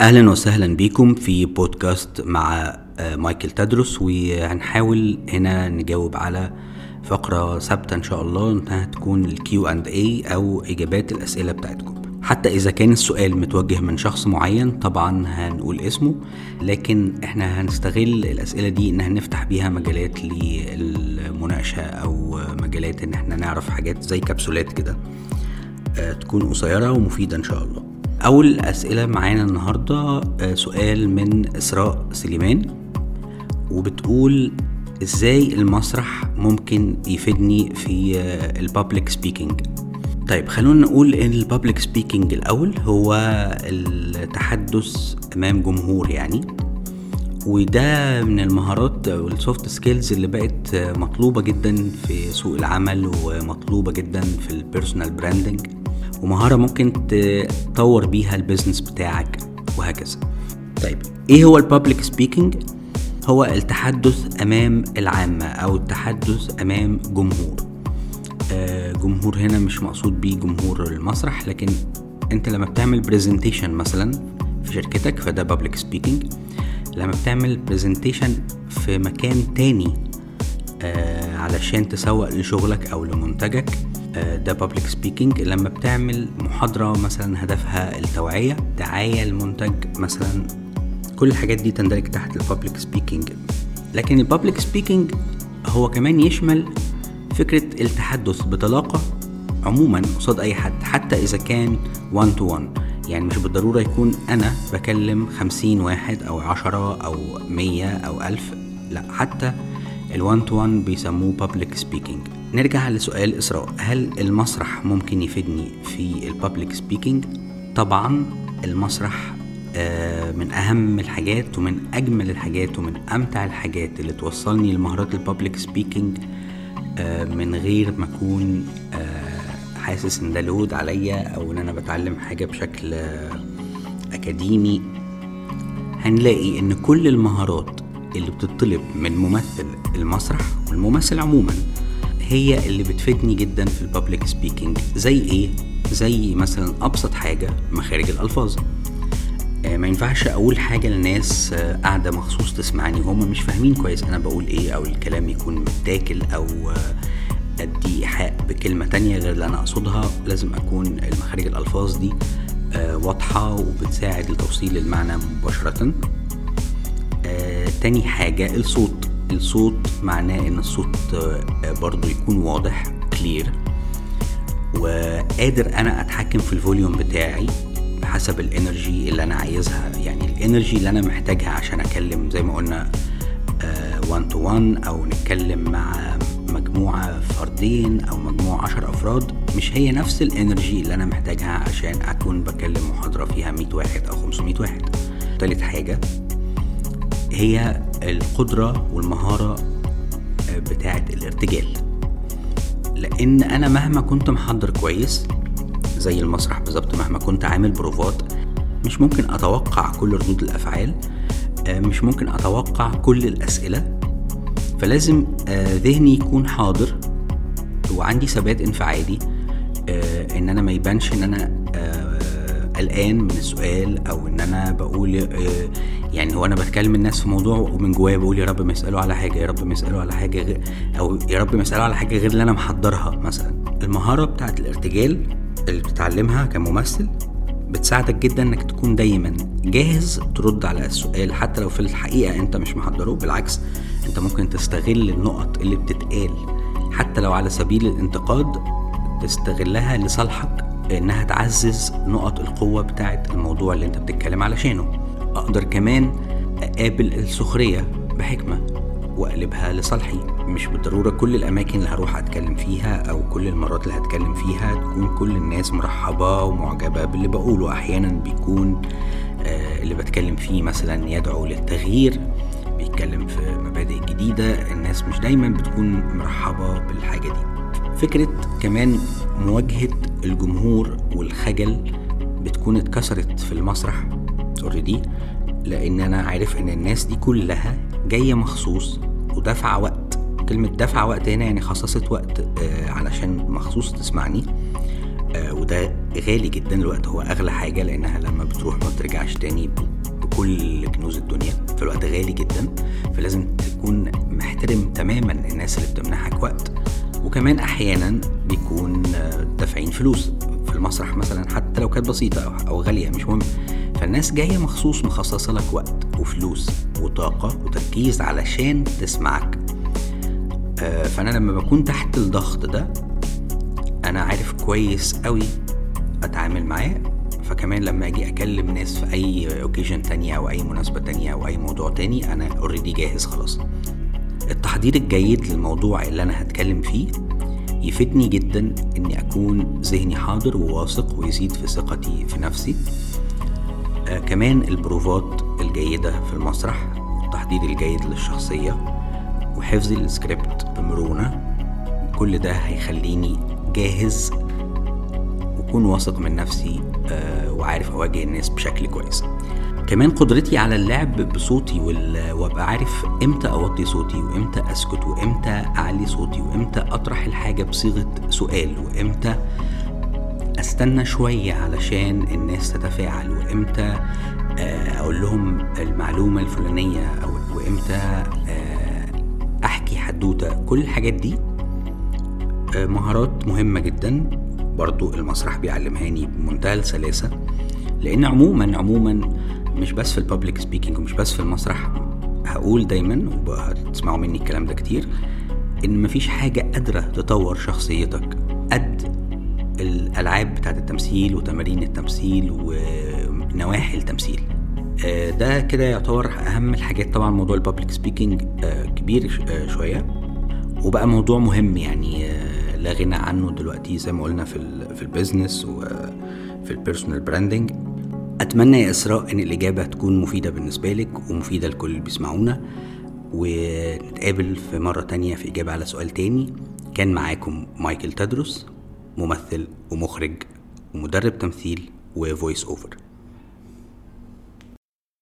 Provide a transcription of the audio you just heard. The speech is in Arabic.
أهلا وسهلا بيكم في بودكاست مع آه، مايكل تادرس وهنحاول هنا نجاوب على فقرة ثابتة إن شاء الله إنها تكون ال Q and A أو إجابات الأسئلة بتاعتكم. حتى إذا كان السؤال متوجه من شخص معين طبعا هنقول اسمه لكن إحنا هنستغل الأسئلة دي ان هنفتح بيها مجالات للمناقشة أو مجالات إن إحنا نعرف حاجات زي كبسولات كده آه، تكون قصيرة ومفيدة إن شاء الله. أول أسئلة معانا النهاردة آه، سؤال من إسراء سليمان وبتقول إزاي المسرح ممكن يفيدني في ال public speaking طيب خلونا نقول إن ال public speaking الأول هو التحدث أمام جمهور يعني وده من المهارات وال soft skills اللي بقت مطلوبة جدا في سوق العمل ومطلوبة جدا في ال personal branding ومهارة ممكن تطور بيها ال business بتاعك وهكذا. طيب إيه هو ال public speaking هو التحدث أمام العامة أو التحدث أمام جمهور. آه جمهور هنا مش مقصود بيه جمهور المسرح لكن أنت لما بتعمل presentation مثلا في شركتك فده public speaking لما بتعمل presentation في مكان تاني آه علشان تسوق لشغلك أو لمنتجك ده public speaking لما بتعمل محاضرة مثلا هدفها التوعية دعاية المنتج مثلا كل الحاجات دي تندرج تحت ال public speaking لكن ال public speaking هو كمان يشمل فكرة التحدث بطلاقة عموما قصاد أي حد حتى إذا كان 1 to 1 يعني مش بالضرورة يكون أنا بكلم خمسين واحد أو عشرة أو مية أو ألف لأ حتى ال1 to 1 بيسموه public speaking نرجع لسؤال إسراء. هل المسرح ممكن يفيدني في ال public speaking طبعا المسرح آه، من أهم الحاجات ومن أجمل الحاجات ومن أمتع الحاجات اللي توصلني لمهارات ال public speaking آه، من غير ما أكون آه، حاسس إن ده load عليا أو إن أنا بتعلم حاجة بشكل أكاديمي. هنلاقي إن كل المهارات اللي بتطلب من ممثل المسرح والممثل عموما هي اللي بتفيدني جدا في البابليك سبيكينج زي إيه؟ زي مثلا أبسط حاجة مخارج الألفاظ. آه، ما ينفعش أقول حاجة للناس آه، قاعدة مخصوص تسمعني. وهم مش فاهمين كويس أنا بقول إيه أو الكلام يكون متاكل أو آه، أدي إيحاء بكلمة تانية غير اللي أنا أقصدها. لازم أكون المخارج الألفاظ دي واضحة وبتساعد لتوصيل المعنى مباشرة. تاني حاجة الصوت. الصوت معناه إن الصوت آه، برضو يكون واضح clear وقادر أنا أتحكم في ال volume بتاعي بحسب ال energy اللي أنا عايزها. يعني ال energy اللي أنا محتاجها عشان أكلم زي ما قلنا 1 to 1 أو نتكلم مع مجموعة فردين أو مجموعة عشر أفراد. مش هي نفس ال energy اللي أنا محتاجها عشان أكون بكلم محاضرة فيها 100 واحد أو 500 واحد. تالت حاجة هي القدرة والمهارة آه، بتاعة الارتجال. لأن أنا مهما كنت محضر كويس زي المسرح بالظبط مهما كنت عامل بروفات مش ممكن أتوقع كل ردود الأفعال آه، مش ممكن أتوقع كل الأسئلة. فلازم آه، ذهني يكون حاضر وعندي ثبات انفعالي إن أنا ما يبانش إن أنا قلقان من السؤال أو إن أنا بقول يعني هو أنا بتكلم الناس في موضوع ومن جوايا بقول يا رب ما يسألوا على حاجة يا رب ما يسألوا على حاجة غير أو يا رب ما يسألوا على حاجة غير اللي أنا محضرها مثلا. المهارة بتاعت الارتجال اللي بتتعلمها كممثل بتساعدك جدا إنك تكون دايما جاهز ترد على السؤال حتى لو في الحقيقة أنت مش محضره بالعكس أنت ممكن تستغل النقط اللي بتتقال. حتى لو على سبيل الانتقاد تستغلها لصالحك إنها تعزز نقط القوة بتاعه الموضوع اللي أنت بتتكلم علشانه. أقدر كمان أقابل السخرية بحكمة وأقلبها لصالحي. مش بالضرورة كل الأماكن اللي هروح أتكلم فيها أو كل المرات اللي هتكلم فيها تكون كل الناس مرحبة ومعجبة باللي بقوله. أحيانا بيكون آه، اللي بتكلم فيه مثلا يدعو للتغيير بيتكلم في مبادئ جديدة. الناس مش دايما بتكون مرحبة بالحاجة دي. فكرة كمان مواجهة الجمهور والخجل بتكون اتكسرت في المسرح. اوريدي لأن أنا عارف إن الناس دي كلها جاية مخصوص ودافعه وقت. كلمة دافعه وقت هنا يعني خصصت وقت آه علشان مخصوص تسمعني. آه وده غالي جدا الوقت. هو أغلى حاجة لأنها لما بتروح ما بترجعش تاني بكل كنوز الدنيا. فالوقت غالي جدا فلازم تكون محترم تماما الناس اللي بتمنحك وقت. وكمان أحيانا بيكون دافعين فلوس. في المسرح مثلا حتى لو كانت بسيطة أو غالية مش مهم. فالناس جاية مخصوص مخصصة لك وقت وفلوس وطاقة وتركيز علشان تسمعك. فأنا لما بكون تحت الضغط ده أنا عارف كويس قوي أتعامل معاه. فكمان لما أجي أكلم ناس في أي occasion تانية أو أي مناسبة تانية أو أي موضوع تاني أنا already جاهز خلاص. التحضير الجيد للموضوع اللي أنا هتكلم فيه يفيدني جدا إني أكون ذهني حاضر وواثق ويزيد في ثقتي في نفسي. آه كمان البروفات الجيدة في المسرح والتحضير الجيد للشخصية وحفظ السكريبت بمرونة كل ده هيخليني جاهز وأكون واثق من نفسي آه وعارف أواجه الناس بشكل كويس. كمان قدرتي على اللعب بصوتي وأبقى عارف إمتى أوطي صوتي وإمتى أسكت وإمتى أعلي صوتي وإمتى أطرح الحاجة بصيغة سؤال وإمتى أستنى شوية علشان الناس تتفاعل. وإمتى؟ أقول لهم المعلومة الفلانية أو وإمتى؟ أحكي حدوتة. كل الحاجات دي مهارات مهمة جدا. برضو المسرح بيعلمهاني بمنتهى السلاسة. لأن عموما عموما مش بس في ال public speaking ومش بس في المسرح. هقول دايما وهتسمعوا مني الكلام ده كتير إن مفيش حاجة قادرة تطور شخصيتك قد الألعاب بتاعت التمثيل وتمارين التمثيل ونواحي التمثيل. ده كده يعتبر أهم الحاجات. طبعا موضوع ال public speaking كبير شوية. وبقى موضوع مهم يعني لا غنى عنه دلوقتي زي ما قلنا في في ال business وفي ال personal branding أتمنى يا إسراء إن الإجابة تكون مفيدة بالنسبة لك ومفيدة لكل اللي بيسمعونا. ونتقابل في مرة تانية في إجابة على سؤال تاني. كان معاكم مايكل تادرس. ممثل ومخرج ومدرب تمثيل و voice over